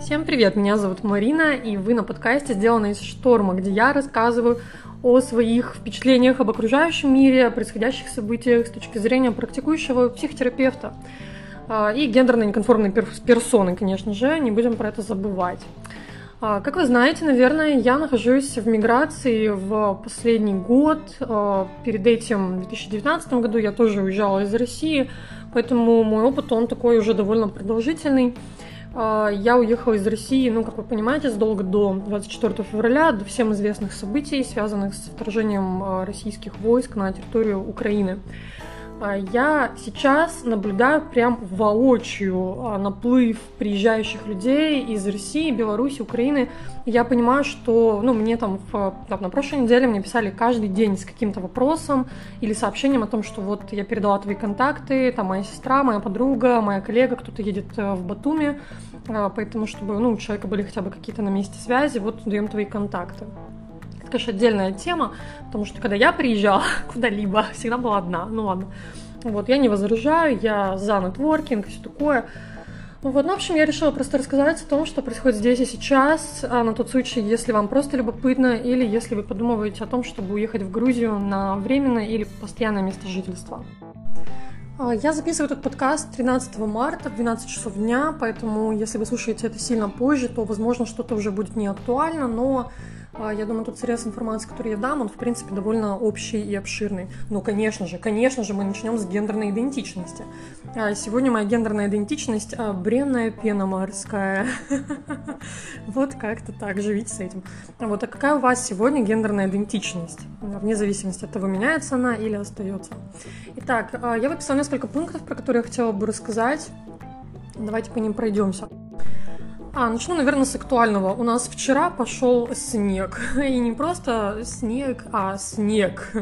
Всем привет, меня зовут Марина, и вы на подкасте «Сделано из шторма», где я рассказываю о своих впечатлениях об окружающем мире, о происходящих событиях с точки зрения практикующего психотерапевта а, и гендерно неконформной персоны, конечно же, не будем про это забывать. А, как вы знаете, наверное, я нахожусь в миграции в последний год. А, перед этим, в 2019 году, я тоже уезжала из России, поэтому мой опыт, он такой уже довольно продолжительный. А, я уехала из России, ну, как вы понимаете, задолго до 24 февраля, до всем известных событий, связанных с вторжением российских войск на территорию Украины. А, я сейчас наблюдаю прям воочию а, наплыв приезжающих людей из России, Беларуси, Украины. Я понимаю, что, ну, мне там, в, там на прошлой неделе мне писали каждый день с каким-то вопросом или сообщением о том, что вот я передала твои контакты, там моя сестра, моя подруга, моя коллега, кто-то едет э, в Батуми, а, поэтому, чтобы, ну, у человека были хотя бы какие-то на месте связи, вот даем твои контакты. Конечно, отдельная тема, потому что когда я приезжала куда-либо, всегда была одна. Ну ладно. Вот, я не возражаю, я за нетворкинг, все такое. Ну вот, ну, в общем, я решила просто рассказать о том, что происходит здесь и сейчас, а на тот случай, если вам просто любопытно, или если вы подумываете о том, чтобы уехать в Грузию на временное или постоянное место жительства. А, я записываю этот подкаст 13 марта в 12 часов дня, поэтому если вы слушаете это сильно позже, то, возможно, что-то уже будет не актуально, но я думаю, тот срез информации, который я дам, он, в принципе, довольно общий и обширный. Ну, конечно же, конечно же, мы начнем с гендерной идентичности. А, сегодня моя гендерная идентичность – бренная пена морская. Вот как-то так, живите с этим. Вот, а какая у вас сегодня гендерная идентичность? Вне зависимости от того, меняется она или остается. Итак, а, я выписала несколько пунктов, про которые я хотела бы рассказать. Давайте по ним пройдемся. А, начну, наверное, с актуального. У нас вчера пошел снег. И не просто снег, а снег.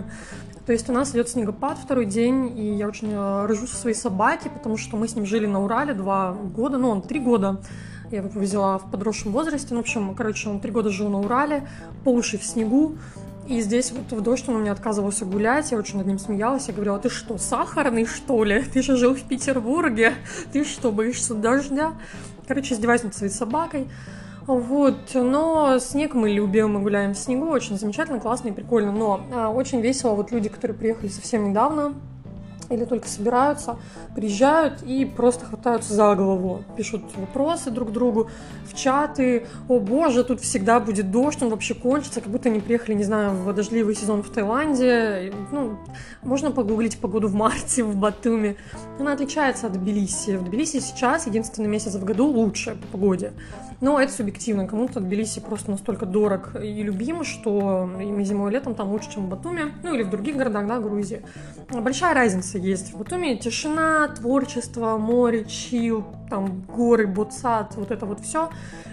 То есть у нас идет снегопад второй день, и я очень э, ржу со своей собаки, потому что мы с ним жили на Урале два года, ну, он три года. Я его взяла в подросшем возрасте. Ну, в общем, короче, он три года жил на Урале, по уши в снегу. И здесь вот в дождь он у меня отказывался гулять, я очень над ним смеялась, я говорила, ты что, сахарный что ли? Ты же жил в Петербурге, ты что, боишься дождя? Короче, над своей собакой. Вот, но снег мы любим, мы гуляем в снегу, очень замечательно, классно и прикольно, но а, очень весело вот люди, которые приехали совсем недавно, или только собираются, приезжают и просто хватаются за голову, пишут вопросы друг другу в чаты, о боже, тут всегда будет дождь, он вообще кончится, как будто они приехали, не знаю, в дождливый сезон в Таиланде, ну, можно погуглить погоду в марте в Батуми, она отличается от Тбилиси, в Тбилиси сейчас единственный месяц в году лучше по погоде, но это субъективно, кому-то Тбилиси просто настолько дорог и любим, что и зимой и летом там лучше, чем в Батуми, ну или в других городах, да, Грузии. Большая разница есть. В Батуми тишина, творчество, море, чил, там горы, Буцат, вот это вот все.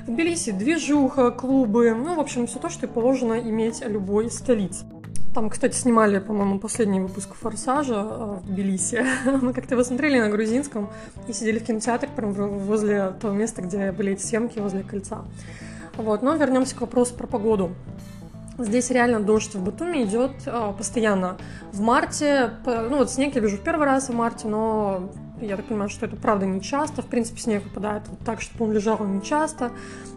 В Тбилиси движуха, клубы, ну, в общем, все то, что и положено иметь любой столице. Там, кстати, снимали, по-моему, последний выпуск «Форсажа» э, в Тбилиси. Мы как-то его смотрели на грузинском и сидели в кинотеатре прямо возле того места, где были эти съемки, возле кольца. Вот, но вернемся к вопросу про погоду. Здесь реально дождь в Батуми идет э, постоянно. В марте, ну вот снег я вижу в первый раз в марте, но я так понимаю, что это правда не часто. В принципе, снег выпадает вот так, чтобы он лежал не часто.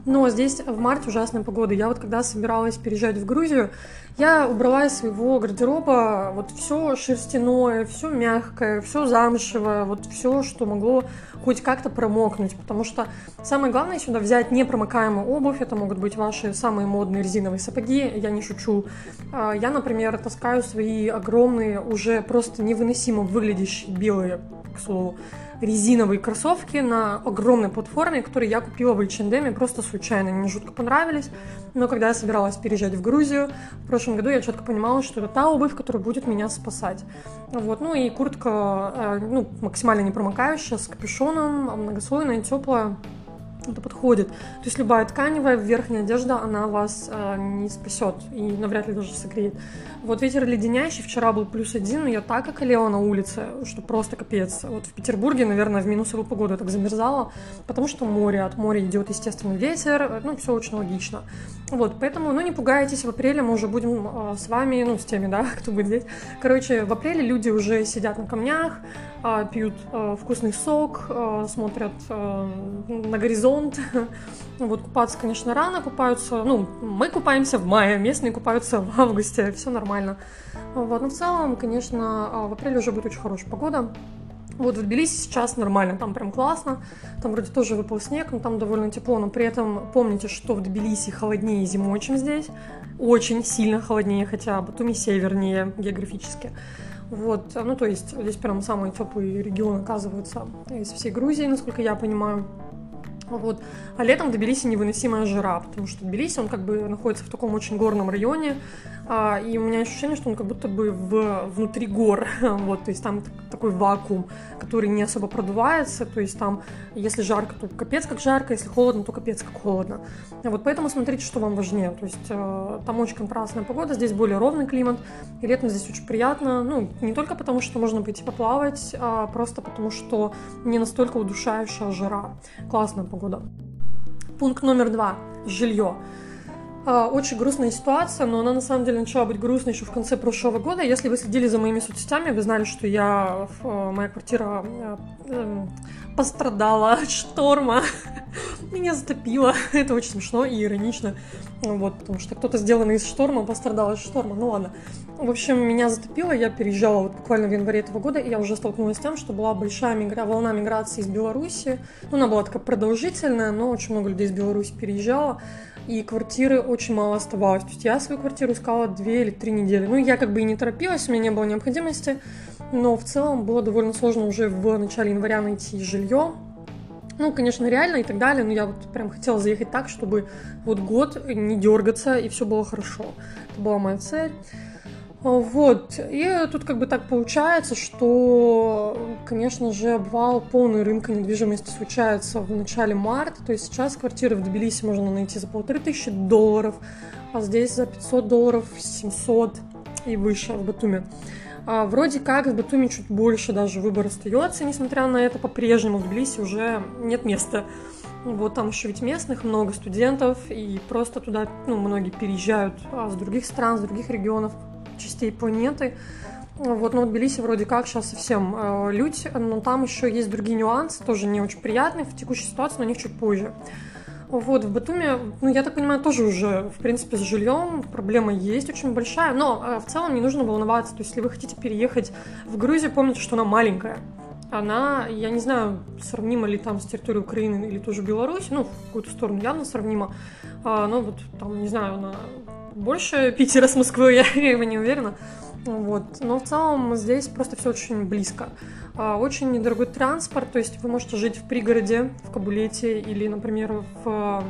Но здесь в марте ужасная погода. Я вот когда собиралась переезжать в Грузию, я убрала из своего гардероба вот все шерстяное, все мягкое, все замшевое, вот все, что могло хоть как-то промокнуть, потому что самое главное сюда взять непромокаемую обувь, это могут быть ваши самые модные резиновые сапоги, я не шучу. А, я, например, таскаю свои огромные, уже просто невыносимо выглядящие белые, к слову, резиновые кроссовки на огромной платформе, которые я купила в H&M просто случайно. Мне жутко понравились. Но когда я собиралась переезжать в Грузию, в прошлом году я четко понимала, что это та обувь, которая будет меня спасать. Вот. Ну и куртка э, ну, максимально непромокающая, с капюшоном, многослойная, теплая это подходит. То есть любая тканевая верхняя одежда, она вас э, не спасет и навряд ли даже согреет. Вот ветер леденящий, вчера был плюс один, но я так околела на улице, что просто капец. Вот в Петербурге, наверное, в минусовую погоду я так замерзала, потому что море, от моря идет естественный ветер, ну, все очень логично. Вот, поэтому, ну, не пугайтесь, в апреле мы уже будем э, с вами, ну, с теми, да, кто будет здесь. Короче, в апреле люди уже сидят на камнях, пьют а, вкусный сок, а, смотрят на горизонт. Вот купаться, конечно, рано купаются. Ну, мы купаемся в мае, местные купаются в августе, все нормально. Вот, но в целом, конечно, в апреле уже будет очень хорошая погода. Вот в Тбилиси сейчас нормально, там прям классно, там вроде тоже выпал снег, но там довольно тепло, но при этом помните, что в Тбилиси холоднее зимой, чем здесь, очень сильно холоднее, хотя Батуми севернее географически. Вот, ну то есть здесь прям самый теплый регион оказывается из всей Грузии, насколько я понимаю. Вот. А летом в Тбилиси невыносимая жара, потому что Тбилиси, он как бы находится в таком очень горном районе, а, и у меня ощущение, что он как будто бы в, внутри гор, вот, то есть там такой вакуум, который не особо продувается, то есть там, если жарко, то капец как жарко, если холодно, то капец как холодно. Вот поэтому смотрите, что вам важнее, то есть э, там очень контрастная погода, здесь более ровный климат, и летом здесь очень приятно, ну, не только потому, что можно пойти поплавать, а просто потому, что не настолько удушающая жара. Классная погода. Пункт номер два. Жилье. А, очень грустная ситуация, но она на самом деле начала быть грустной еще в конце прошлого года. Если вы следили за моими соцсетями, вы знали, что я, э, моя квартира э, эм, пострадала от шторма. Меня затопило. Это очень смешно и иронично. Вот, потому что кто-то сделанный из шторма пострадал от шторма. Ну ладно. В общем, меня затопило. Я переезжала вот буквально в январе этого года, и я уже столкнулась с тем, что была большая мигра... волна миграции из Беларуси. Ну, она была такая продолжительная, но очень много людей из Беларуси переезжало и квартиры очень мало оставалось. То есть я свою квартиру искала две или три недели. Ну, я как бы и не торопилась, у меня не было необходимости, но в целом было довольно сложно уже в начале января найти жилье. Ну, конечно, реально и так далее, но я вот прям хотела заехать так, чтобы вот год не дергаться и все было хорошо. Это была моя цель. Вот. И тут как бы так получается, что, конечно же, обвал полный рынка недвижимости случается в начале марта. То есть сейчас квартиры в Тбилиси можно найти за полторы тысячи долларов, а здесь за 500 долларов, 700 и выше в Батуме. А вроде как в Батуми чуть больше даже выбор остается, несмотря на это, по-прежнему в Тбилиси уже нет места. Вот там еще ведь местных много студентов, и просто туда ну, многие переезжают а, с других стран, с других регионов, частей планеты. Вот, ну вот Тбилиси вроде как сейчас совсем э, лють, но там еще есть другие нюансы, тоже не очень приятные в текущей ситуации, но о них чуть позже. Вот, в Батуме, ну, я так понимаю, тоже уже, в принципе, с жильем проблема есть очень большая, но э, в целом не нужно волноваться. То есть, если вы хотите переехать в Грузию, помните, что она маленькая. Она, я не знаю, сравнима ли там с территорией Украины или тоже Беларуси, ну, в какую-то сторону явно сравнима. А, ну, вот там, не знаю, она больше Питера с Москвы, я его не уверена. Вот. Но в целом здесь просто все очень близко. А, очень недорогой транспорт, то есть вы можете жить в пригороде, в Кабулете или, например, в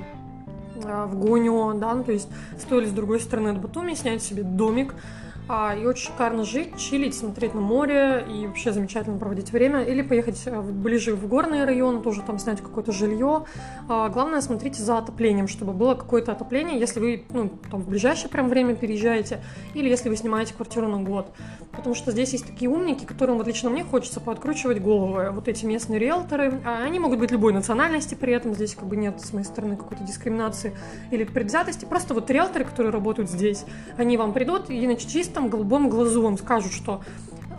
а, в Гонио, да, ну, то есть стоили с другой стороны от Батуми, снять себе домик, а, и очень шикарно жить, чилить, смотреть на море и вообще замечательно проводить время. Или поехать э, ближе в горные районы, тоже там снять какое-то жилье. А, главное, смотрите за отоплением, чтобы было какое-то отопление, если вы ну, там, в ближайшее прям время переезжаете, или если вы снимаете квартиру на год. Потому что здесь есть такие умники, которым вот лично мне хочется пооткручивать головы. Вот эти местные риэлторы, а они могут быть любой национальности при этом, здесь как бы нет с моей стороны какой-то дискриминации или предвзятости. Просто вот риэлторы, которые работают здесь, они вам придут и, значит, чистом голубом глазу скажут, что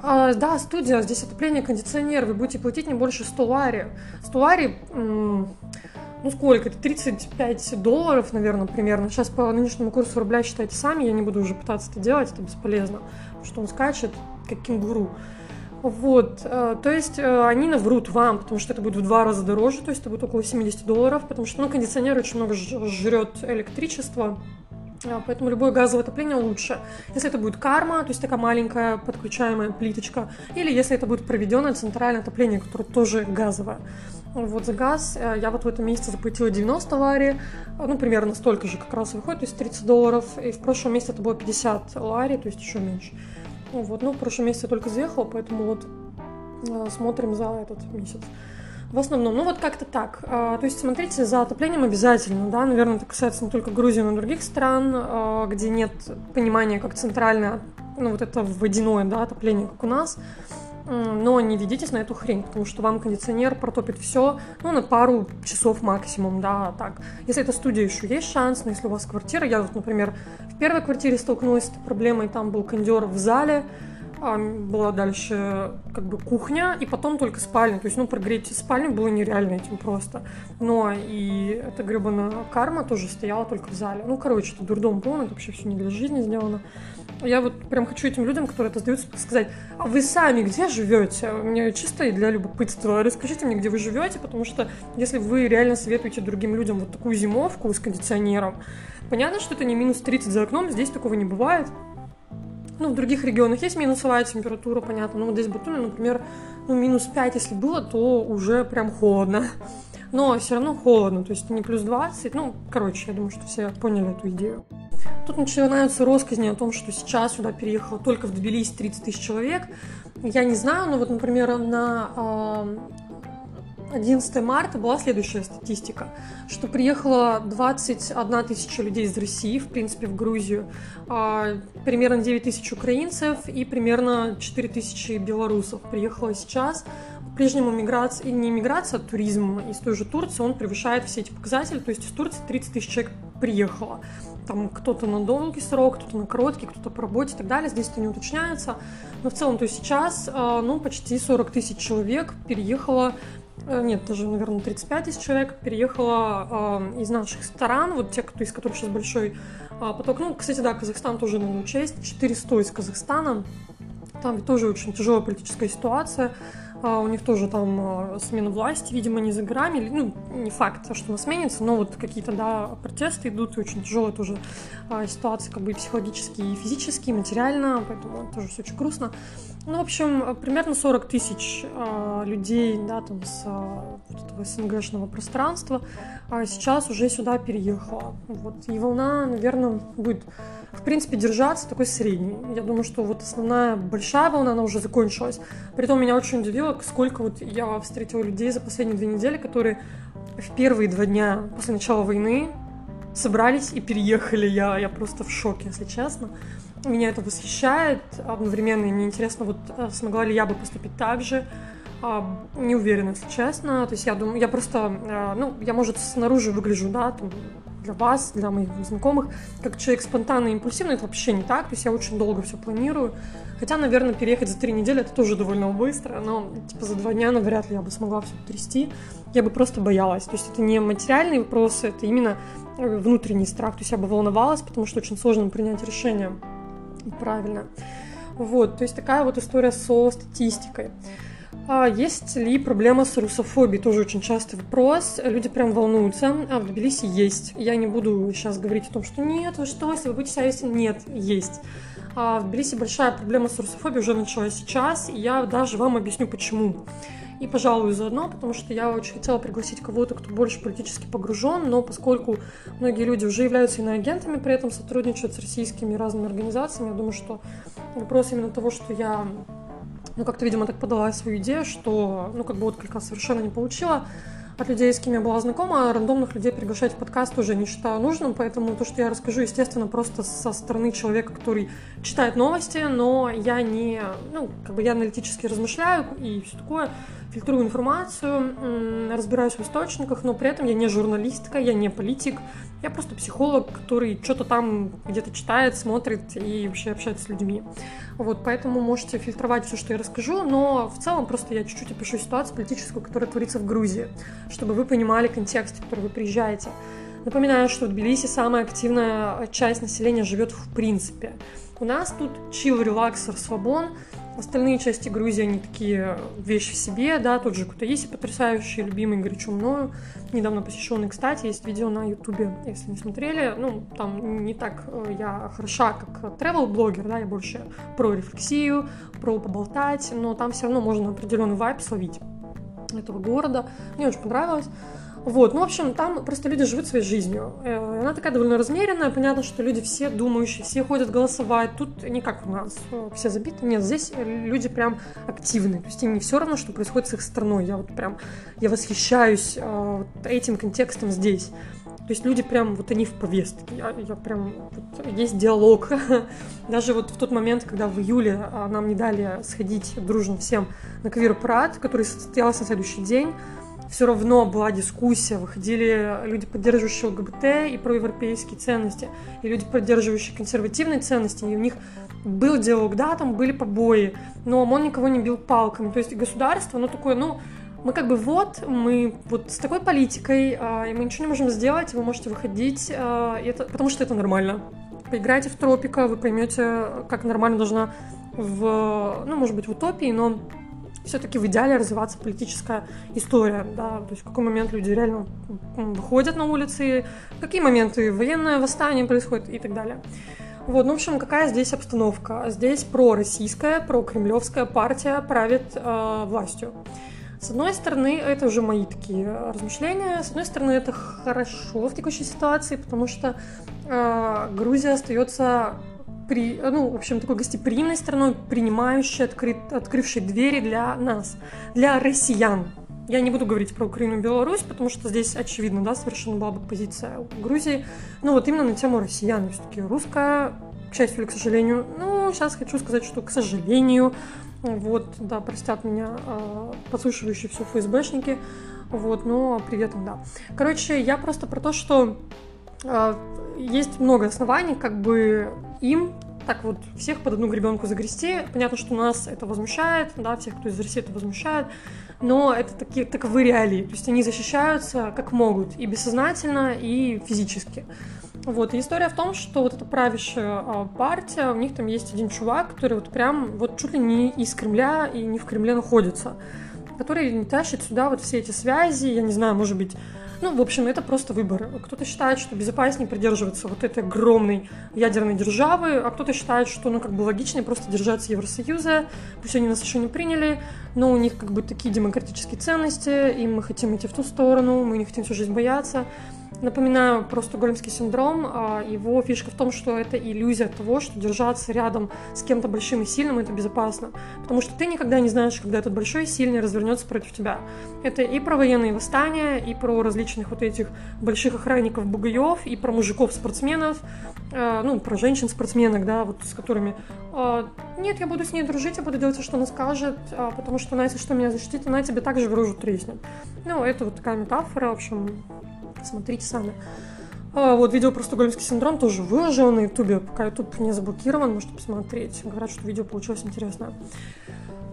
а, да, студия, здесь отопление, кондиционер, вы будете платить не больше 100 лари. 100 лари, ну сколько, это 35 долларов, наверное, примерно. Сейчас по нынешнему курсу рубля считайте сами, я не буду уже пытаться это делать, это бесполезно, потому что он скачет, как кенгуру. Вот, э, то есть э, они наврут вам, потому что это будет в два раза дороже, то есть это будет около 70 долларов, потому что, ну, кондиционер очень много жрет электричества, а, поэтому любое газовое отопление лучше. Если это будет карма, то есть такая маленькая подключаемая плиточка, или если это будет проведенное центральное отопление, которое тоже газовое. Вот за газ э, я вот в этом месяце заплатила 90 лари, ну, примерно столько же как раз выходит, то есть 30 долларов, и в прошлом месяце это было 50 лари, то есть еще меньше. Вот, ну, в прошлом месяце я только заехала, поэтому вот э, смотрим за этот месяц. В основном, ну вот как-то так. А, то есть смотрите за отоплением обязательно, да, наверное, это касается не только Грузии, но и других стран, а, где нет понимания, как центральное, ну вот это водяное, да, отопление, как у нас. Но не ведитесь на эту хрень, потому что вам кондиционер протопит все, ну, на пару часов максимум, да, так. Если это студия, еще есть шанс, но если у вас квартира, я вот, например, в первой квартире столкнулась с этой проблемой, там был кондер в зале, а, была дальше как бы кухня, и потом только спальня. То есть, ну, прогреть спальню было нереально этим просто. Но и эта гребаная карма тоже стояла только в зале. Ну, короче, это дурдом полный, это вообще все не для жизни сделано. Я вот прям хочу этим людям, которые это сдаются, сказать, а вы сами где живете? Мне чисто и для любопытства. Расскажите мне, где вы живете, потому что если вы реально советуете другим людям вот такую зимовку с кондиционером, понятно, что это не минус 30 за окном, здесь такого не бывает. Ну, в других регионах есть минусовая температура, понятно. Но вот здесь в Батуми, например, ну, минус 5, если было, то уже прям холодно. Но все равно холодно, то есть не плюс 20. Ну, короче, я думаю, что все поняли эту идею. Тут начинаются россказни о том, что сейчас сюда переехало только в Тбилиси 30 тысяч человек. Я не знаю, но вот, например, на 11 марта была следующая статистика, что приехало 21 тысяча людей из России, в принципе, в Грузию, а, примерно 9 тысяч украинцев и примерно 4 тысячи белорусов приехало сейчас. По-прежнему миграция, не миграция, а туризм из той же Турции, он превышает все эти показатели, то есть из Турции 30 тысяч человек приехало. Там кто-то на долгий срок, кто-то на короткий, кто-то по работе и так далее, здесь это не уточняется. Но в целом, то есть сейчас, а, ну, почти 40 тысяч человек переехало нет, даже, наверное, 35 тысяч человек переехало э, из наших стран, вот те, кто, из которых сейчас большой э, поток. Ну, кстати, да, Казахстан тоже надо учесть, 400 из Казахстана, там тоже очень тяжелая политическая ситуация, а, у них тоже там а, смена власти, видимо, не за грамми. Ну, не факт, что она сменится, но вот какие-то, да, протесты идут, и очень тяжелая тоже а, ситуация, как бы и психологически, и физически, и материально, поэтому тоже все очень грустно. Ну, в общем, примерно 40 тысяч людей, да, там, с вот этого СНГшного пространства сейчас уже сюда переехала. Вот, и волна, наверное, будет в принципе, держаться такой средний. Я думаю, что вот основная большая волна, она уже закончилась. Притом меня очень удивило, сколько вот я встретила людей за последние две недели, которые в первые два дня после начала войны собрались и переехали. Я, я просто в шоке, если честно. Меня это восхищает одновременно, мне интересно, вот э, смогла ли я бы поступить так же. А, не уверена, если честно. То есть я думаю, я просто, э, ну, я, может, снаружи выгляжу, да, там, для вас, для моих знакомых, как человек спонтанный и импульсивный, это вообще не так. То есть я очень долго все планирую. Хотя, наверное, переехать за три недели это тоже довольно быстро, но типа за два дня навряд ли я бы смогла все трясти. Я бы просто боялась. То есть это не материальные вопросы, это именно э, внутренний страх. То есть я бы волновалась, потому что очень сложно принять решение правильно. Вот, то есть такая вот история со статистикой. А есть ли проблема с русофобией? Тоже очень частый вопрос. Люди прям волнуются. А в Тбилиси есть. Я не буду сейчас говорить о том, что нет, вы что, если вы будете себя Нет, есть. А в Тбилиси большая проблема с русофобией уже началась сейчас, и я даже вам объясню, почему. И, пожалуй, заодно, потому что я очень хотела пригласить кого-то, кто больше политически погружен, но поскольку многие люди уже являются иноагентами, при этом сотрудничают с российскими разными организациями, я думаю, что вопрос именно того, что я ну, как-то, видимо, так подала свою идею, что, ну, как бы отклика совершенно не получила от людей, с кем я была знакома, а рандомных людей приглашать в подкаст уже не считаю нужным, поэтому то, что я расскажу, естественно, просто со стороны человека, который читает новости, но я не, ну, как бы я аналитически размышляю и все такое, фильтрую информацию, разбираюсь в источниках, но при этом я не журналистка, я не политик, я просто психолог, который что-то там где-то читает, смотрит и вообще общается с людьми. Вот, поэтому можете фильтровать все, что я расскажу, но в целом просто я чуть-чуть опишу ситуацию политическую, которая творится в Грузии, чтобы вы понимали контекст, в который вы приезжаете. Напоминаю, что в Тбилиси самая активная часть населения живет в принципе. У нас тут чил, релакс, расслабон, Остальные части Грузии, они такие вещи в себе, да, тот же Кутаиси потрясающий, любимый горячо мною, недавно посещенный, кстати, есть видео на ютубе, если не смотрели, ну, там не так э, я хороша, как travel-блогер, да, я больше про рефлексию, про поболтать, но там все равно можно определенный вайп словить этого города, мне очень понравилось. Вот, ну, в общем, там просто люди живут своей жизнью. Э, она такая довольно размеренная, понятно, что люди все думающие, все ходят голосовать. Тут не как у нас, э, все забиты. Нет, здесь люди прям активные. То есть им не все равно, что происходит с их страной. Я вот прям, я восхищаюсь э, этим контекстом здесь. То есть люди прям, вот они в повестке. Я, я прям, вот, есть диалог. Даже вот в тот момент, когда в июле нам не дали сходить дружно всем на квир-парад, который состоялся на следующий день, все равно была дискуссия, выходили люди, поддерживающие ЛГБТ и проевропейские ценности, и люди, поддерживающие консервативные ценности, и у них был диалог, да, там были побои, но ОМОН никого не бил палками. То есть государство, оно такое, ну, мы как бы вот, мы вот с такой политикой, э, и мы ничего не можем сделать, вы можете выходить, э, это, потому что это нормально. Поиграйте в тропика, вы поймете, как нормально должна в, ну, может быть, в утопии, но все-таки в идеале развиваться политическая история, да, то есть в какой момент люди реально выходят на улицы, какие моменты военное восстание происходит и так далее. Вот, ну, в общем, какая здесь обстановка? Здесь пророссийская, прокремлевская партия правит э, властью. С одной стороны, это уже мои такие размышления. С одной стороны, это хорошо в текущей ситуации, потому что э, Грузия остается при, ну, в общем, такой гостеприимной страной, принимающей, открыт, открывшей двери для нас, для россиян. Я не буду говорить про Украину и Беларусь, потому что здесь очевидно, да, совершенно была бы позиция Грузии. Но вот именно на тему россиян, все-таки русская, к счастью или к сожалению, ну, сейчас хочу сказать, что к сожалению, вот, да, простят меня э, подслушивающие все ФСБшники, вот, но привет им, да. Короче, я просто про то, что э, есть много оснований, как бы им так вот всех под одну гребенку загрести. Понятно, что нас это возмущает, да, всех, кто из России это возмущает, но это такие, таковы реалии. То есть они защищаются как могут, и бессознательно, и физически. Вот, и история в том, что вот эта правящая а, партия, у них там есть один чувак, который вот прям вот чуть ли не из Кремля и не в Кремле находится, который тащит сюда вот все эти связи, я не знаю, может быть, ну, в общем, это просто выбор. Кто-то считает, что безопаснее придерживаться вот этой огромной ядерной державы, а кто-то считает, что, ну, как бы логичнее просто держаться Евросоюза, пусть они нас еще не приняли, но у них как бы такие демократические ценности, и мы хотим идти в ту сторону, мы не хотим всю жизнь бояться. Напоминаю про стокгольмский синдром. А, его фишка в том, что это иллюзия того, что держаться рядом с кем-то большим и сильным это безопасно. Потому что ты никогда не знаешь, когда этот большой и сильный развернется против тебя. Это и про военные восстания, и про различных вот этих больших охранников бугаев, и про мужиков-спортсменов, а, ну, про женщин-спортсменок, да, вот с которыми а, нет, я буду с ней дружить, я буду делать, что она скажет, потому что она, если что, меня защитит, она тебе также в рожу треснет. Ну, это вот такая метафора, в общем, смотрите сами. А, вот видео про стокгольмский синдром тоже выложила на ютубе, пока ютуб не заблокирован, можете посмотреть. Говорят, что видео получилось интересное.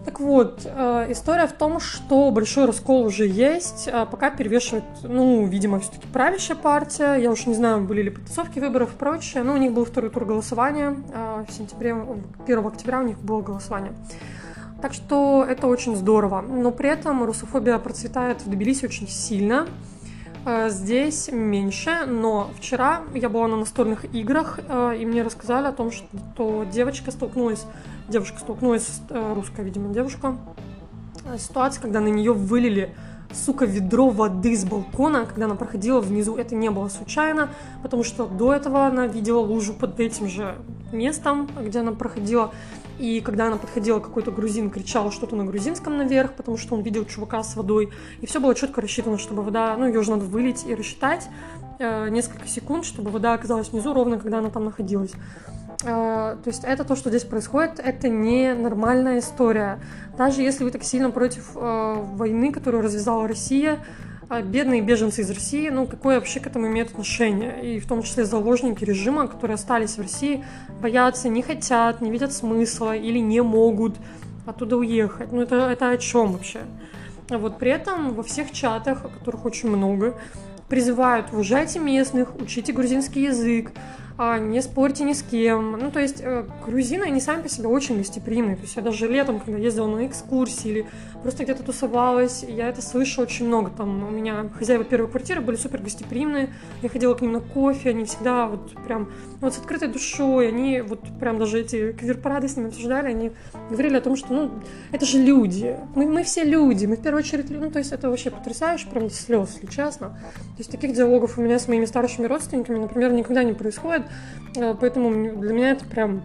Так вот, э, история в том, что большой раскол уже есть, а пока перевешивает, ну, видимо, все-таки правящая партия. Я уж не знаю, были ли подтасовки выборов и прочее, но у них был второй тур голосования. Э, в сентябре, 1 октября у них было голосование. Так что это очень здорово. Но при этом русофобия процветает в Тбилиси очень сильно. Э, здесь меньше, но вчера я была на настольных играх, э, и мне рассказали о том, что девочка столкнулась, девушка столкнулась, э, русская, видимо, девушка, ситуация, когда на нее вылили сука, ведро воды с балкона, когда она проходила внизу. Это не было случайно, потому что до этого она видела лужу под этим же местом, где она проходила. И когда она подходила, какой-то грузин кричал что-то на грузинском наверх, потому что он видел чувака с водой. И все было четко рассчитано, чтобы вода, ну, ее же надо вылить и рассчитать э, несколько секунд, чтобы вода оказалась внизу ровно, когда она там находилась. Э, то есть это то, что здесь происходит, это не нормальная история. Даже если вы так сильно против э, войны, которую развязала Россия, бедные беженцы из России, ну, какое вообще к этому имеет отношение? И в том числе заложники режима, которые остались в России, боятся, не хотят, не видят смысла или не могут оттуда уехать. Ну, это, это о чем вообще? А вот при этом во всех чатах, которых очень много, призывают уважайте местных, учите грузинский язык, а, не спорьте ни с кем. Ну, то есть э, грузины, они сами по себе очень гостеприимные. То есть я даже летом, когда ездила на экскурсии или просто где-то тусовалась, я это слышала очень много. Там у меня хозяева первой квартиры были супер гостеприимные. Я ходила к ним на кофе, они всегда вот прям ну, вот с открытой душой. Они вот прям даже эти квир-парады с ними обсуждали, они говорили о том, что ну, это же люди. Мы, мы все люди, мы в первую очередь люди. Ну, то есть это вообще потрясающе, прям слез, если честно. То есть таких диалогов у меня с моими старшими родственниками, например, никогда не происходит. Э, поэтому для меня это прям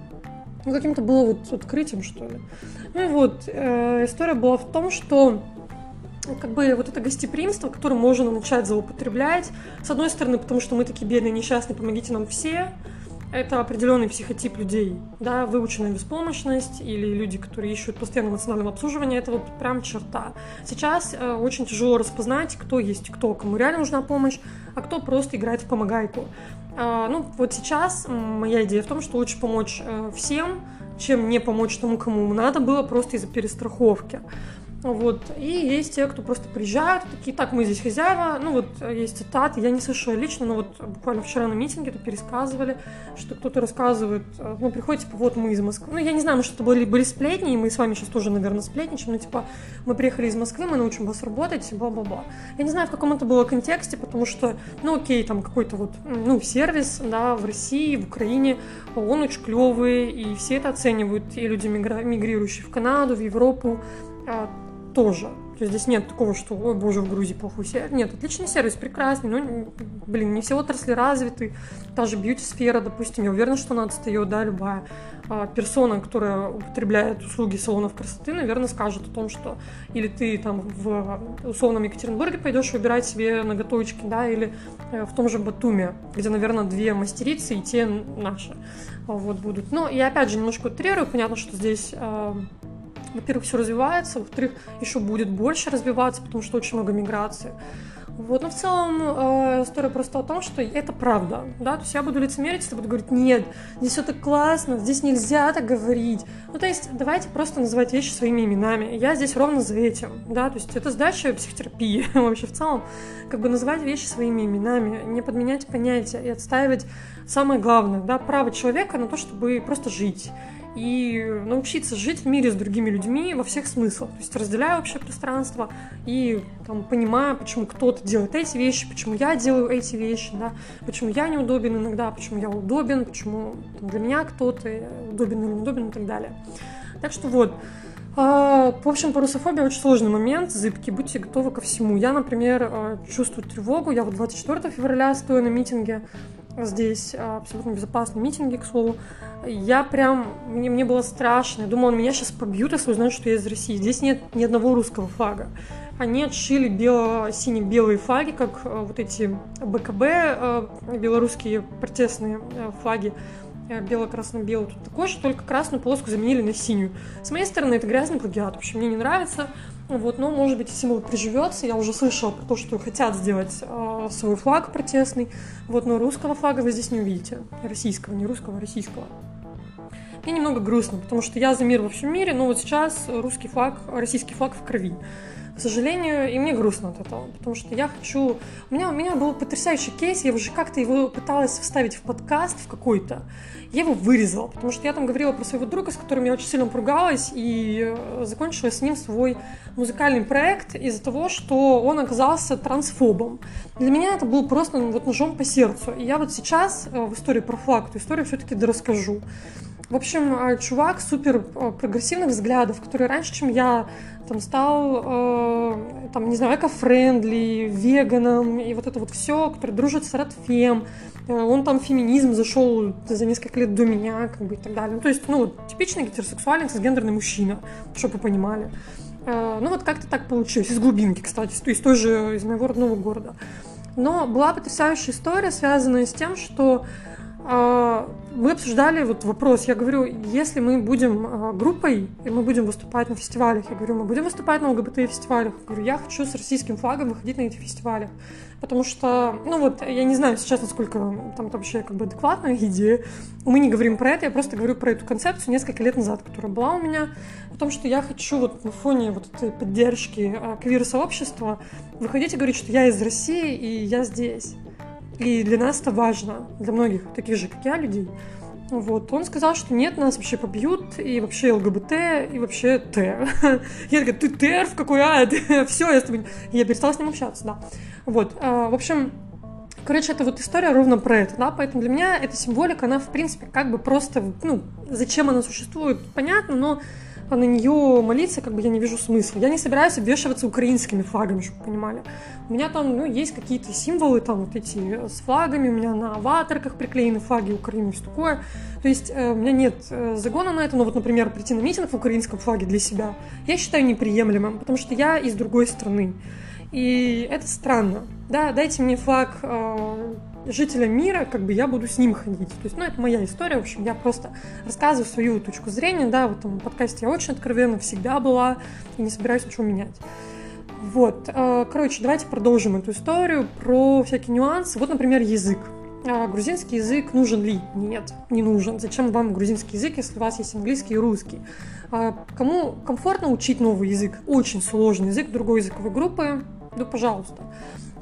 ну, каким-то было вот открытием, что ли. Ну и вот, э, история была в том, что как бы вот это гостеприимство, которое можно начать злоупотреблять, с одной стороны, потому что мы такие бедные, несчастные, помогите нам все, это определенный психотип людей, да, выученная беспомощность или люди, которые ищут постоянно эмоционального обслуживания, это вот прям черта. Сейчас э, очень тяжело распознать, кто есть кто, кому реально нужна помощь, а кто просто играет в помогайку. Э, ну, вот сейчас моя идея в том, что лучше помочь э, всем, чем не помочь тому, кому надо было, просто из-за перестраховки. Вот. И есть те, кто просто приезжают, такие, так, мы здесь хозяева. Ну, вот есть цитаты, я не слышала лично, но вот буквально вчера на митинге это пересказывали, что кто-то рассказывает, ну, приходит, типа, вот мы из Москвы. Ну, я не знаю, может, это были, были сплетни, и мы с вами сейчас тоже, наверное, сплетничаем, но, типа, мы приехали из Москвы, мы научим вас работать, бла-бла-бла. Я не знаю, в каком это было контексте, потому что, ну, окей, там какой-то вот, ну, сервис, да, в России, в Украине, он очень клевый, и все это оценивают, и люди, мигрирующие в Канаду, в Европу, а, тоже. То есть здесь нет такого, что, ой, боже, в Грузии плохой сервис. Нет, отличный сервис, прекрасный, но, блин, не все отрасли развиты. Та же бьюти-сфера, допустим, я уверена, что она отстает, да, любая а, персона, которая употребляет услуги салонов красоты, наверное, скажет о том, что или ты там в условном Екатеринбурге пойдешь выбирать себе ноготочки, да, или э, в том же Батуме, где, наверное, две мастерицы и те наши вот будут. Ну, и опять же, немножко утрирую, понятно, что здесь а, во-первых, все развивается, во-вторых, еще будет больше развиваться, потому что очень много миграции. Вот, но в целом э, история просто о том, что это правда, да, то есть я буду лицемерить, если буду говорить, нет, здесь все так классно, здесь нельзя так говорить. Ну, то есть давайте просто называть вещи своими именами. Я здесь ровно за этим, да, то есть это сдача психотерапии вообще в целом, как бы называть вещи своими именами, не подменять понятия и отстаивать самое главное, да, право человека на то, чтобы просто жить и научиться жить в мире с другими людьми во всех смыслах. То есть разделяя общее пространство и там, понимая, почему кто-то делает эти вещи, почему я делаю эти вещи, да, почему я неудобен иногда, почему я удобен, почему там, для меня кто-то удобен или неудобен и так далее. Так что вот, а, в общем, по русофобии очень сложный момент, зыбкий, будьте готовы ко всему. Я, например, а, чувствую тревогу, я вот 24 февраля стою на митинге, здесь а, абсолютно безопасный митинги, к слову. Я прям, мне, мне было страшно. Я думала, меня сейчас побьют, если узнают, что я из России. Здесь нет ни одного русского флага. Они отшили бело, сине-белые флаги, как а, вот эти БКБ, а, белорусские протестные флаги бело-красно-белый тут такой же, только красную полоску заменили на синюю. С моей стороны, это грязный плагиат, в общем, мне не нравится. Вот, но, может быть, символ приживется. Я уже слышала про то, что хотят сделать э, свой флаг протестный. Вот, но русского флага вы здесь не увидите. Российского, не русского, а российского. Мне немного грустно, потому что я за мир во всем мире, но вот сейчас русский флаг, российский флаг в крови к сожалению, и мне грустно от этого, потому что я хочу... У меня, у меня был потрясающий кейс, я уже как-то его пыталась вставить в подкаст в какой-то, я его вырезала, потому что я там говорила про своего друга, с которым я очень сильно поругалась, и э, закончила с ним свой музыкальный проект из-за того, что он оказался трансфобом. Для меня это был просто ну, вот ножом по сердцу. И я вот сейчас э, в истории про флаг эту историю все-таки расскажу. В общем, э, чувак супер прогрессивных взглядов, который раньше, чем я там стал, э, там, не знаю, эко-френдли, веганом, и вот это вот все, который дружит с Радфем, э, он там феминизм зашел за несколько лет до меня, как бы, и так далее. Ну, то есть, ну, типичный гетеросексуальный цисгендерный мужчина, чтобы вы понимали. Э, ну, вот как-то так получилось, из глубинки, кстати, из той же, из моего родного города. Но была потрясающая история, связанная с тем, что э, мы обсуждали вот вопрос, я говорю, если мы будем а, группой, и мы будем выступать на фестивалях, я говорю, мы будем выступать на ЛГБТ-фестивалях, говорю, я хочу с российским флагом выходить на эти фестивали, потому что, ну вот, я не знаю сейчас, насколько там это вообще как бы адекватная идея, мы не говорим про это, я просто говорю про эту концепцию несколько лет назад, которая была у меня, о том, что я хочу вот на фоне вот этой поддержки а, квир-сообщества выходить и говорить, что я из России, и я здесь. И для нас это важно, для многих таких же, как я, людей. Вот, он сказал, что нет, нас вообще побьют, и вообще ЛГБТ, и вообще Т. Я такая, ты ТР в какой ад? Все, я с тобой... Я перестала с ним общаться, да. Вот, а, в общем, Короче, это вот история ровно про это, да, поэтому для меня эта символика, она, в принципе, как бы просто, ну, зачем она существует, понятно, но а на нее молиться, как бы я не вижу смысла. Я не собираюсь обвешиваться украинскими флагами, чтобы понимали. У меня там, ну, есть какие-то символы, там вот эти э, с флагами, у меня на аватарках приклеены флаги Украины, все такое. То есть э, у меня нет э, загона на это, но вот, например, прийти на митинг в украинском флаге для себя, я считаю неприемлемым, потому что я из другой страны. И это странно. Да, дайте мне флаг э, жителя мира, как бы я буду с ним ходить. То есть, ну, это моя история, в общем, я просто рассказываю свою точку зрения, да, в этом подкасте я очень откровенно всегда была и не собираюсь ничего менять. Вот, э, короче, давайте продолжим эту историю про всякие нюансы. Вот, например, язык. а грузинский язык нужен ли? Нет, не нужен. Зачем вам грузинский язык, если у вас есть английский и русский? А кому комфортно учить новый язык? Очень сложный язык другой языковой группы? Да, пожалуйста.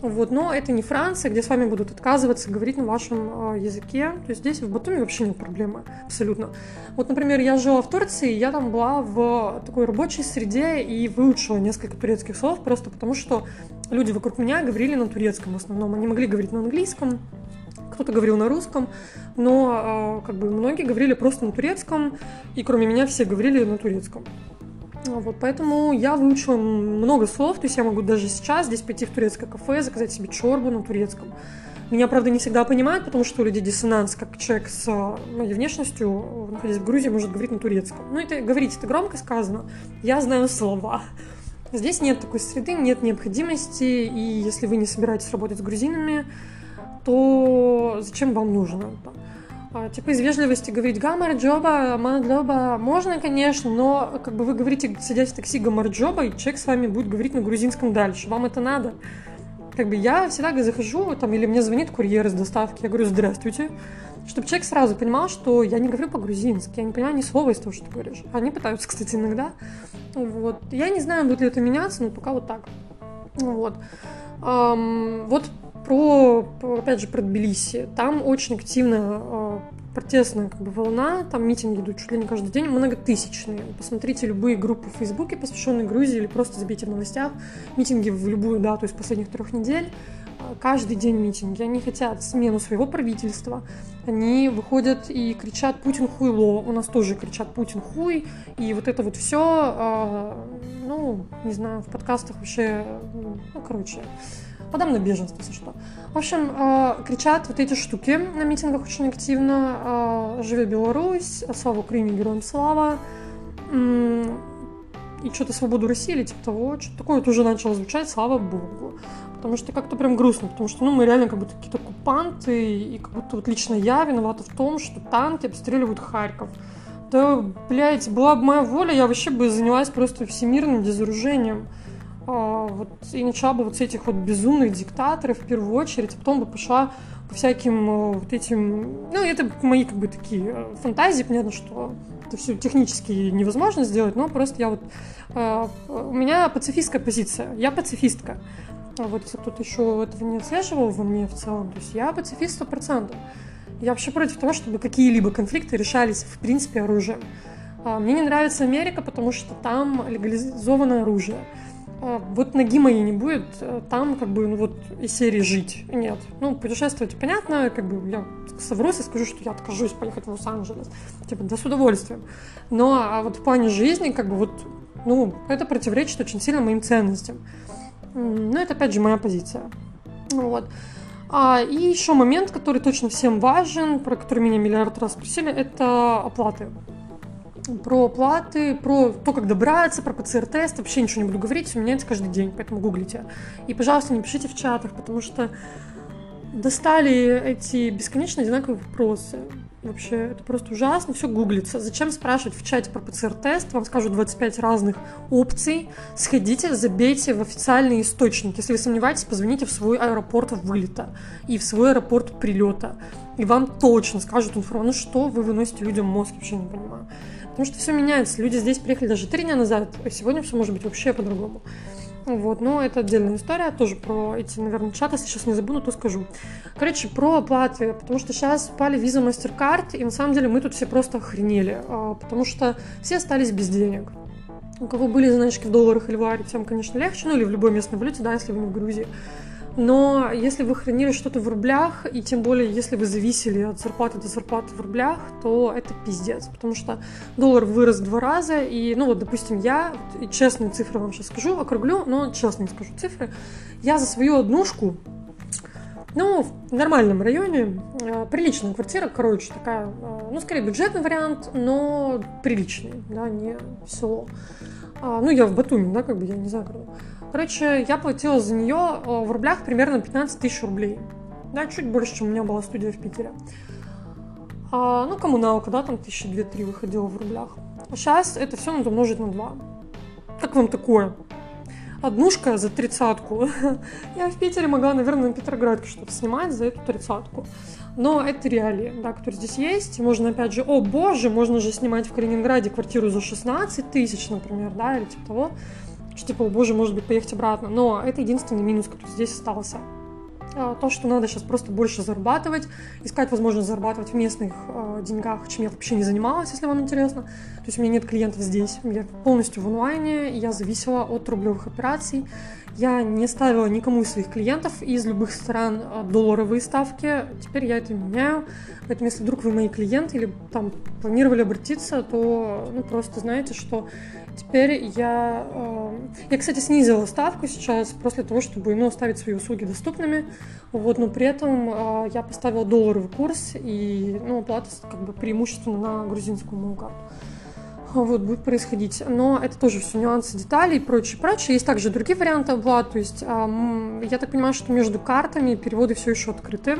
Вот, но это не Франция, где с вами будут отказываться говорить на вашем э, языке. То есть здесь в Батуми вообще нет проблемы, абсолютно. Вот, например, я жила в Турции, я там была в такой рабочей среде и выучила несколько турецких слов, просто потому что люди вокруг меня говорили на турецком в основном. Они могли говорить на английском, кто-то говорил на русском, но э, как бы многие говорили просто на турецком, и кроме меня все говорили на турецком. Вот, поэтому я выучила много слов, то есть я могу даже сейчас здесь пойти в турецкое кафе, заказать себе чорбу на турецком. Меня, правда, не всегда понимают, потому что у людей диссонанс, как человек с моей внешностью, находясь в Грузии, может говорить на турецком. Ну, это говорить, это громко сказано. Я знаю слова. Здесь нет такой среды, нет необходимости, и если вы не собираетесь работать с грузинами, то зачем вам нужно это? А, типа из вежливости говорить гамарджоба, мандлоба можно, конечно, но как бы вы говорите, сидя в такси гамарджоба, и человек с вами будет говорить на грузинском дальше. Вам это надо? Как бы я всегда захожу, там, или мне звонит курьер из доставки, я говорю, здравствуйте, чтобы человек сразу понимал, что я не говорю по-грузински, я не понимаю ни слова из того, что ты говоришь. Они пытаются, кстати, иногда. Вот. Я не знаю, будет ли это меняться, но пока вот так. Вот. Um, вот про, опять же, про Тбилиси. Там очень активно э, протестная как бы, волна, там митинги идут чуть ли не каждый день, многотысячные. Посмотрите любые группы в Фейсбуке, посвященные Грузии, или просто забейте в новостях. Митинги в любую дату из последних трех недель. Э, каждый день митинги. Они хотят смену своего правительства. Они выходят и кричат «Путин хуйло». У нас тоже кричат «Путин хуй». И вот это вот все, э, ну, не знаю, в подкастах вообще, ну, короче, подам на беженство, если что. В общем, э, кричат вот эти штуки на митингах очень активно. Э, «Живе Беларусь», «Слава Украине», «Героям слава», и что-то «Свободу России» или типа того, что-то такое тоже начало звучать, слава богу. Потому что как-то прям грустно, потому что ну, мы реально как будто какие-то оккупанты, и как будто вот лично я виновата в том, что танки обстреливают Харьков. Да, блядь, была бы моя воля, я вообще бы занялась просто всемирным дезоружением. А, вот, и начала бы вот с этих вот безумных диктаторов в первую очередь, а потом бы пошла по всяким э, вот этим... Ну, это мои как бы такие э, фантазии, понятно, что это все технически невозможно сделать, но просто я вот... Э, у меня пацифистская позиция, я пацифистка. А вот если кто-то еще этого не отслеживал во мне в целом, то есть я пацифист 100%. Я вообще против того, чтобы какие-либо конфликты решались, в принципе, оружием. Мне не нравится Америка, потому что там легализовано оружие. А, вот ноги моей не будет, э, там как бы, ну вот, из серии жить. Нет. Ну, путешествовать, понятно, как бы я соврусь и скажу, что я откажусь поехать в Лос-Анджелес. Типа, да с удовольствием. Но а вот в плане жизни, как бы вот, ну, это противоречит очень сильно моим ценностям. Ну, это опять же моя позиция. Вот. А, и еще момент, который точно всем важен, про который меня миллиард раз спросили, это оплаты про платы, про то, как добраться, про ПЦР-тест. Вообще ничего не буду говорить, у меня это каждый день, поэтому гуглите. И, пожалуйста, не пишите в чатах, потому что достали эти бесконечно одинаковые вопросы. Вообще, это просто ужасно, все гуглится. Зачем спрашивать в чате про ПЦР-тест? Вам скажут 25 разных опций. Сходите, забейте в официальный источник. Если вы сомневаетесь, позвоните в свой аэропорт вылета и в свой аэропорт прилета. И вам точно скажут информацию, ну что вы выносите людям мозг, вообще не понимаю. Потому что все меняется. Люди здесь приехали даже три дня назад, а сегодня все может быть вообще по-другому. Вот, но это отдельная история, тоже про эти, наверное, чаты, если сейчас не забуду, то скажу. Короче, про оплаты, потому что сейчас упали виза MasterCard, и на самом деле мы тут все просто охренели, а, потому что все остались без денег. У кого были значки в долларах или в ларе, всем, конечно, легче, ну или в любой местной валюте, да, если вы не в Грузии. Но если вы хранили что-то в рублях, и тем более, если вы зависели от зарплаты до зарплаты в рублях, то это пиздец, потому что доллар вырос в два раза, и, ну вот, допустим, я, честные цифры вам сейчас скажу, округлю, но честные скажу цифры, я за свою однушку ну, в нормальном районе, э, приличная квартира, короче, такая, э, ну, скорее бюджетный вариант, но приличный, да, не село. А, ну, я в Батуми, да, как бы, я не за городом. Короче, я платила за нее э, в рублях примерно 15 тысяч рублей. Да, чуть больше, чем у меня была студия в Питере. А, ну, коммуналка, да, там тысячи две-три выходила в рублях. А сейчас это все надо умножить на два. Как вам такое? однушка за тридцатку. Я в Питере могла, наверное, на Петроградке что-то снимать за эту тридцатку. Но это реалии, да, которые здесь есть. Можно, опять же, о боже, можно же снимать в Калининграде квартиру за 16 тысяч, например, да, или типа того. Что типа, о боже, может быть, поехать обратно. Но это единственный минус, который здесь остался. А, то, что надо сейчас просто больше зарабатывать, искать возможность зарабатывать в местных э, деньгах, чем я вообще не занималась, если вам интересно. То есть у меня нет клиентов здесь, я полностью в онлайне, я зависела от рублевых операций. Я не ставила никому из своих клиентов из любых стран долларовые ставки. Теперь я это меняю. Поэтому, если вдруг вы мои клиенты или там планировали обратиться, то ну, просто знаете, что Теперь я... Э, я, кстати, снизила ставку сейчас для того, чтобы ну, оставить свои услуги доступными. Вот, но при этом э, я поставила долларовый курс и ну, оплата как бы преимущественно на грузинскую мою карту вот, будет происходить. Но это тоже все нюансы, детали и прочее, прочее. Есть также другие варианты оплат. То есть я так понимаю, что между картами переводы все еще открыты.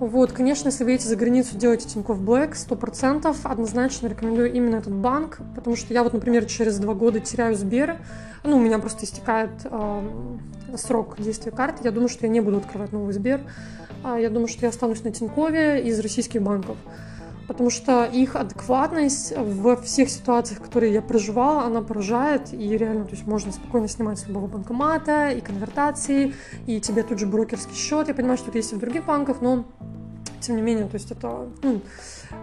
Вот, конечно, если вы едете за границу, делайте Тинькофф Блэк, процентов. Однозначно рекомендую именно этот банк, потому что я вот, например, через два года теряю Сбер, ну, у меня просто истекает э, срок действия карты, я думаю, что я не буду открывать новый Сбер, а я думаю, что я останусь на Тинькове из российских банков, потому что их адекватность во всех ситуациях, которые я проживала, она поражает, и реально, то есть можно спокойно снимать с любого банкомата, и конвертации, и тебе тут же брокерский счет, я понимаю, что это есть и в других банках, но тем не менее, то есть это, ну,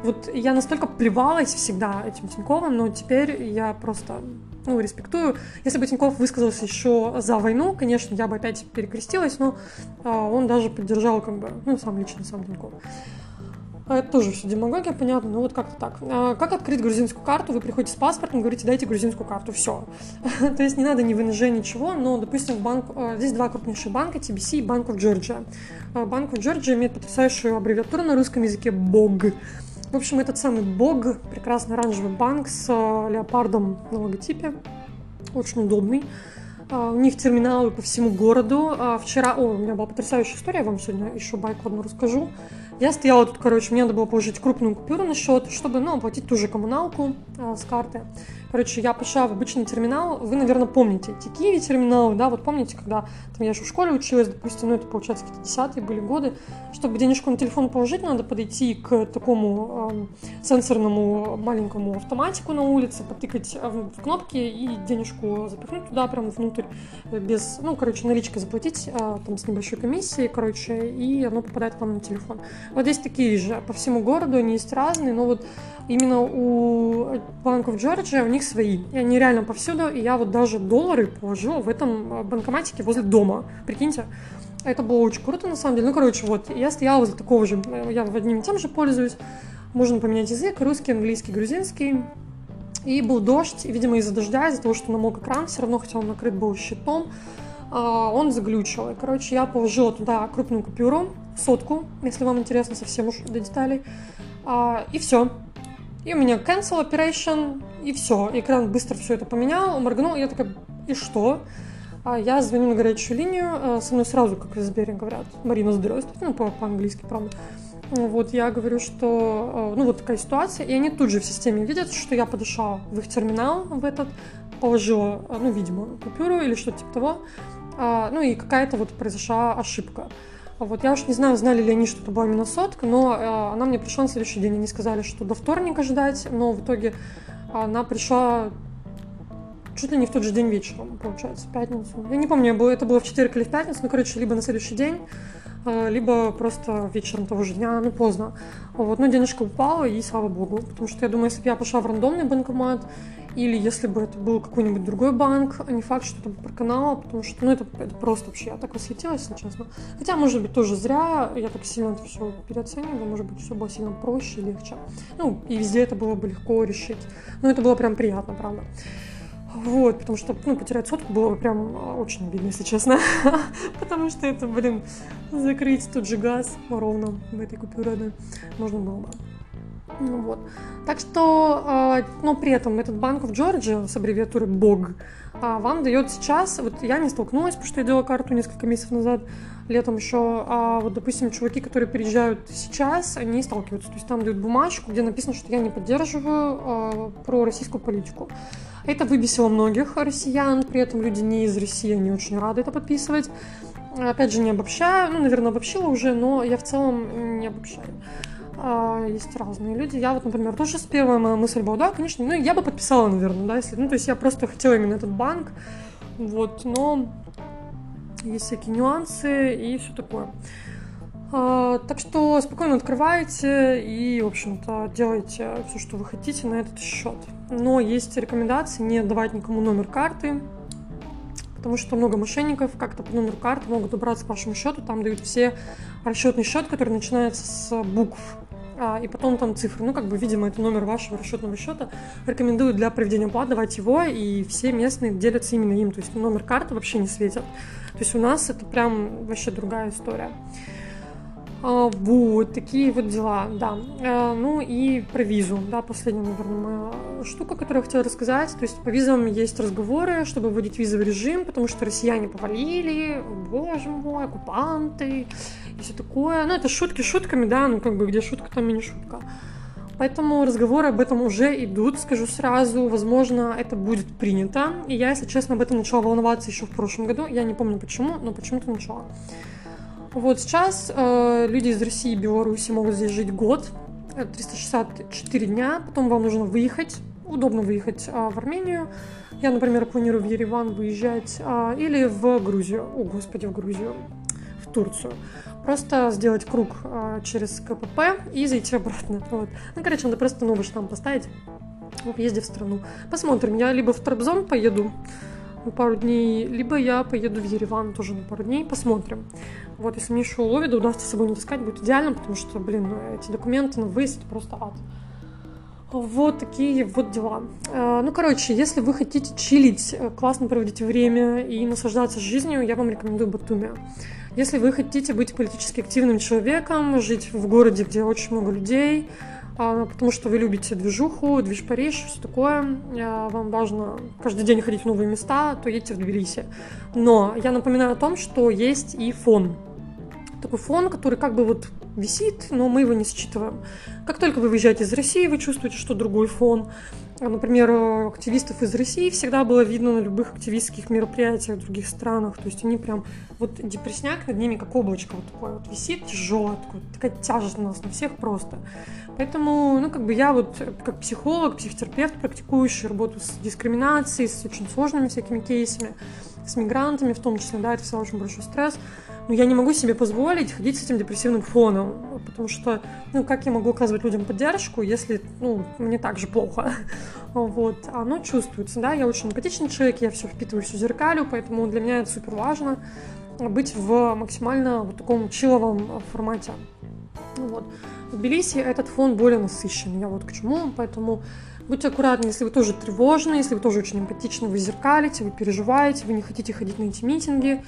вот я настолько плевалась всегда этим Тиньковым, но теперь я просто, ну, респектую. Если бы Тиньков высказался еще за войну, конечно, я бы опять перекрестилась, но а, он даже поддержал, как бы, ну, сам лично сам Тиньков. А это тоже все демагогия, понятно, но вот как-то так. А, как открыть грузинскую карту? Вы приходите с паспортом, говорите, дайте грузинскую карту, все. То есть не надо ни ВНЖ, ничего, но, допустим, в банк, а, здесь два крупнейших банка, TBC и Bank of Georgia. Bank of Georgia имеет потрясающую аббревиатуру на русском языке BOG. В общем, этот самый BOG, прекрасный оранжевый банк с леопардом на логотипе, очень удобный. У них терминалы по всему городу. Вчера, о, у меня была потрясающая история, я вам сегодня еще байку одну расскажу. Я стояла тут, короче, мне надо было положить крупную купюру на счет, чтобы, ну, оплатить ту же коммуналку э, с карты. Короче, я пошла в обычный терминал. Вы, наверное, помните эти Киви терминалы, да, вот помните, когда там я еще в школе училась, допустим, ну, это, получается, какие-то десятые были годы. Чтобы денежку на телефон положить, надо подойти к такому э, сенсорному маленькому автоматику на улице, потыкать в кнопки и денежку запихнуть туда прямо внутрь, без, ну, короче, наличкой заплатить, э, там, с небольшой комиссией, короче, и оно попадает к вам на телефон. Вот здесь такие же по всему городу, они есть разные, но вот именно у банков Джорджия у них свои. И они реально повсюду. И я вот даже доллары положила в этом банкоматике возле дома. Прикиньте. Это было очень круто, на самом деле. Ну, короче, вот, я стояла возле такого же, я в одним и тем же пользуюсь. Можно поменять язык, русский, английский, грузинский. И был дождь, и, видимо, из-за дождя, из-за того, что намок экран, все равно, хотя он накрыт был щитом, а, он заглючил. И, короче, я положила туда крупную купюру, сотку, если вам интересно совсем уж до деталей. А, и все. И у меня cancel operation, и все. Экран быстро все это поменял, моргнул, я такая, и что? А я звоню на горячую линию, а, со мной сразу, как в Сбере говорят, Марина, здравствуйте, ну, по-английски, правда. Вот, я говорю, что, ну, вот такая ситуация, и они тут же в системе видят, что я подошла в их терминал, в этот, положила, ну, видимо, купюру или что-то типа того, ну, и какая-то вот произошла ошибка. Вот я уж не знаю, знали ли они, что это была именно сотка, но э, она мне пришла на следующий день. Они сказали, что до вторника ждать, но в итоге она пришла чуть ли не в тот же день вечером, получается, в пятницу. Я не помню, это было в четверг или в пятницу, но, короче, либо на следующий день, э, либо просто вечером того же дня, ну, поздно. Вот, но денежка упала, и слава богу, потому что я думаю, если бы я пошла в рандомный банкомат, или если бы это был какой-нибудь другой банк, а не факт, что это проканало, потому что, ну, это, это просто вообще, я так восхитилась, если честно. Хотя, может быть, тоже зря, я так сильно это все переоценивала, может быть, все было сильно проще и легче. Ну, и везде это было бы легко решить. Но это было прям приятно, правда. Вот, потому что, ну, потерять сотку было бы прям а, очень обидно, если честно. потому что это, блин, закрыть тот же газ ровно в этой купюре, да, можно было бы. Ну, вот. Так что, э, но при этом этот банк в Джорджии с аббревиатурой БОГ а, вам дает сейчас, вот я не столкнулась, потому что я делала карту несколько месяцев назад, летом еще, а вот, допустим, чуваки, которые приезжают сейчас, они сталкиваются, то есть там дают бумажку, где написано, что я не поддерживаю э, про российскую политику. Это выбесило многих россиян, при этом люди не из России, они очень рады это подписывать. Опять же, не обобщаю, ну, наверное, обобщила уже, но я в целом не обобщаю. А, есть разные люди. Я вот, например, тоже с первой моя мысль была, да, конечно, ну, я бы подписала, наверное, да, если, ну, то есть я просто хотела именно этот банк, вот, но есть всякие нюансы и все такое. А, так что спокойно открывайте и, в общем-то, делайте все, что вы хотите на этот счет. Но есть рекомендации не давать никому номер карты, потому что много мошенников как-то по номеру карты могут добраться к вашему счету, там дают все расчетный счет, который начинается с букв, а, и потом там цифры. Ну, как бы, видимо, это номер вашего расчетного счета. Рекомендую для проведения оплат давать его, и все местные делятся именно им. То есть номер карты вообще не светят. То есть у нас это прям вообще другая история. А, вот, такие вот дела, да. А, ну и про визу, да, последняя, наверное, моя штука, которую я хотела рассказать. То есть по визам есть разговоры, чтобы вводить визовый режим, потому что россияне повалили, боже мой, оккупанты и все такое. Ну, это шутки шутками, да, ну как бы где шутка, там и не шутка. Поэтому разговоры об этом уже идут, скажу сразу. Возможно, это будет принято. И я, если честно, об этом начала волноваться еще в прошлом году. Я не помню почему, но почему-то начала. Вот сейчас э, люди из России и Беларуси могут здесь жить год, 364 дня, потом вам нужно выехать, удобно выехать э, в Армению. Я, например, планирую в Ереван выезжать э, или в Грузию, о господи, в Грузию, в Турцию. Просто сделать круг э, через КПП и зайти обратно. Вот. Ну, короче, надо просто новый штамп поставить в въезде в страну. Посмотрим, я либо в Трабзон поеду, на пару дней, либо я поеду в Ереван тоже на пару дней, посмотрим. Вот, если еще Ловида удастся с собой не таскать, будет идеально, потому что, блин, ну, эти документы на выезд просто ад. Вот такие вот дела. Э, ну, короче, если вы хотите чилить, э, классно проводить время и наслаждаться жизнью, я вам рекомендую Батуми. Если вы хотите быть политически активным человеком, жить в городе, где очень много людей, а, потому что вы любите движуху, движ Париж, все такое, а, вам важно каждый день ходить в новые места, то едьте в Тбилиси. Но я напоминаю о том, что есть и фон. Такой фон, который как бы вот висит, но мы его не считываем. Как только вы выезжаете из России, вы чувствуете, что другой фон. Например, активистов из России всегда было видно на любых активистских мероприятиях в других странах. То есть они прям, вот депресняк над ними как облачко вот такое вот висит тяжелое, такое, такая тяжесть у нас на всех просто. Поэтому, ну, как бы я вот как психолог, психотерапевт, практикующий, работаю с дискриминацией, с очень сложными всякими кейсами, с мигрантами в том числе, да, это все очень большой стресс. Но я не могу себе позволить ходить с этим депрессивным фоном, потому что, ну, как я могу оказывать людям поддержку, если, ну, мне так же плохо. Вот, оно чувствуется, да, я очень эмпатичный человек, я все впитываю, все зеркалю, поэтому для меня это супер важно быть в максимально вот таком чиловом формате. Вот. В Тбилиси этот фон более насыщенный, я вот к чему, поэтому будьте аккуратны, если вы тоже тревожны, если вы тоже очень эмпатичны, вы зеркалите, вы переживаете, вы не хотите ходить на эти митинги,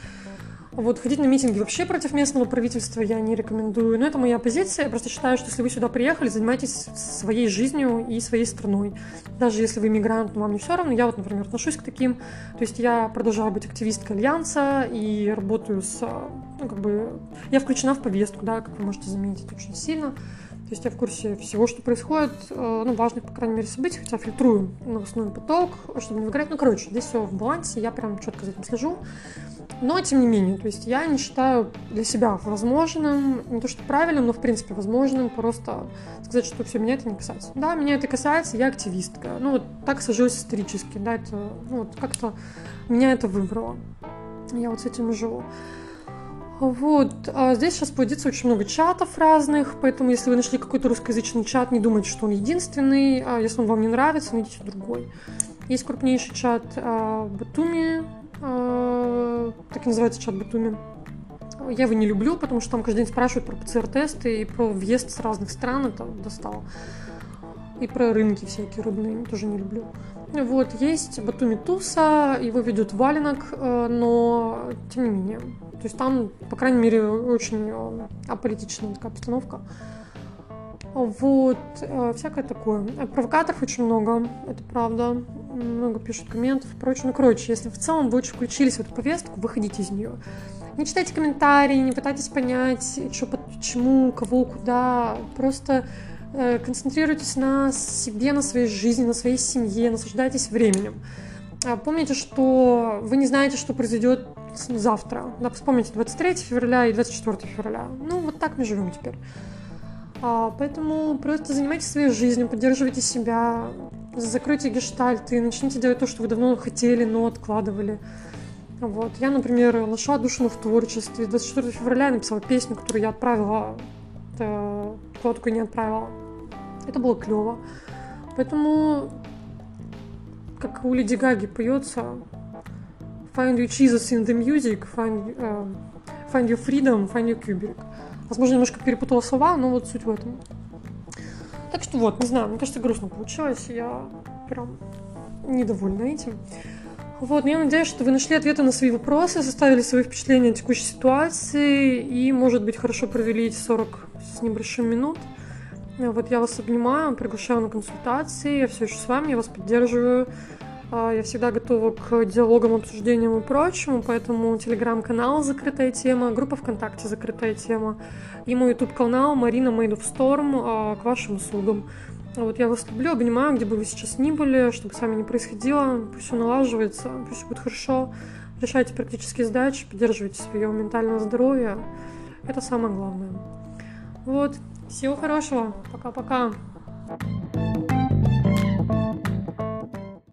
вот ходить на митинги вообще против местного правительства я не рекомендую. Но это моя позиция. Я просто считаю, что если вы сюда приехали, занимайтесь своей жизнью и своей страной. Даже если вы мигрант, но вам не все равно. Я вот, например, отношусь к таким. То есть я продолжаю быть активисткой Альянса и работаю с... Ну, как бы... Я включена в повестку, да, как вы можете заметить, очень сильно. То есть я в курсе всего, что происходит, э, ну, важных, по крайней мере, событий, хотя фильтрую новостной поток, чтобы не выгорать. Ну, короче, здесь все в балансе, я прям четко за этим слежу. Но, тем не менее, то есть я не считаю для себя возможным, не то что правильным, но, в принципе, возможным просто сказать, что все, меня это не касается. Да, меня это касается, я активистка. Ну, вот так сложилось исторически, да, это, ну, вот как-то меня это выбрало. Я вот с этим живу. Вот, а здесь сейчас появится очень много чатов разных, поэтому если вы нашли какой-то русскоязычный чат, не думайте, что он единственный, а если он вам не нравится, найдите другой. Есть крупнейший чат а, Батуми, так и называется чат Батуми. Я его не люблю, потому что там каждый день спрашивают про ПЦР-тесты и про въезд с разных стран, это достало. И про рынки всякие рыбные, тоже не люблю. Вот, есть Батуми Туса, его ведет Валенок, э, но тем не менее. То есть там, по крайней мере, очень э, аполитичная такая обстановка. Вот, э, всякое такое. Провокаторов очень много, это правда. Много пишут комментов прочее. Ну, короче, если в целом вы очень включились в эту повестку, выходите из нее. Не читайте комментарии, не пытайтесь понять, что, почему, кого, куда. Просто Э, концентрируйтесь на себе, на своей жизни, на своей семье, наслаждайтесь временем. А помните, что вы не знаете, что произойдет завтра. Да, вспомните 23 февраля и 24 февраля. Ну, вот так мы живем теперь. А, поэтому просто занимайтесь своей жизнью, поддерживайте себя, закройте гештальты, и начните делать то, что вы давно хотели, но откладывали. Вот. Я, например, нашла душу в творчестве. 24 февраля я написала песню, которую я отправила, куда только не отправила. Это было клево. Поэтому, как у Леди Гаги поется, Find your Jesus in the music, find, uh, find your freedom, find your Kubrick. Возможно, немножко перепутала слова, но вот суть в этом. Так что вот, не знаю, мне кажется, грустно получилось. Я прям недовольна этим. Вот, я надеюсь, что вы нашли ответы на свои вопросы, составили свои впечатления о текущей ситуации и, может быть, хорошо провели эти 40 с небольшим минут. Вот я вас обнимаю, приглашаю на консультации, я все еще с вами, я вас поддерживаю. А, я всегда готова к диалогам, обсуждениям и прочему, поэтому телеграм-канал «Закрытая тема», группа ВКонтакте «Закрытая тема» и мой YouTube-канал «Марина Made of Storm» к вашим услугам. Вот я вас люблю, обнимаю, где бы вы сейчас ни были, чтобы с вами не происходило, пусть все налаживается, пусть все будет хорошо, решайте практические задачи, поддерживайте свое ментальное здоровье, это самое главное. Вот, всего хорошего, пока-пока. thank you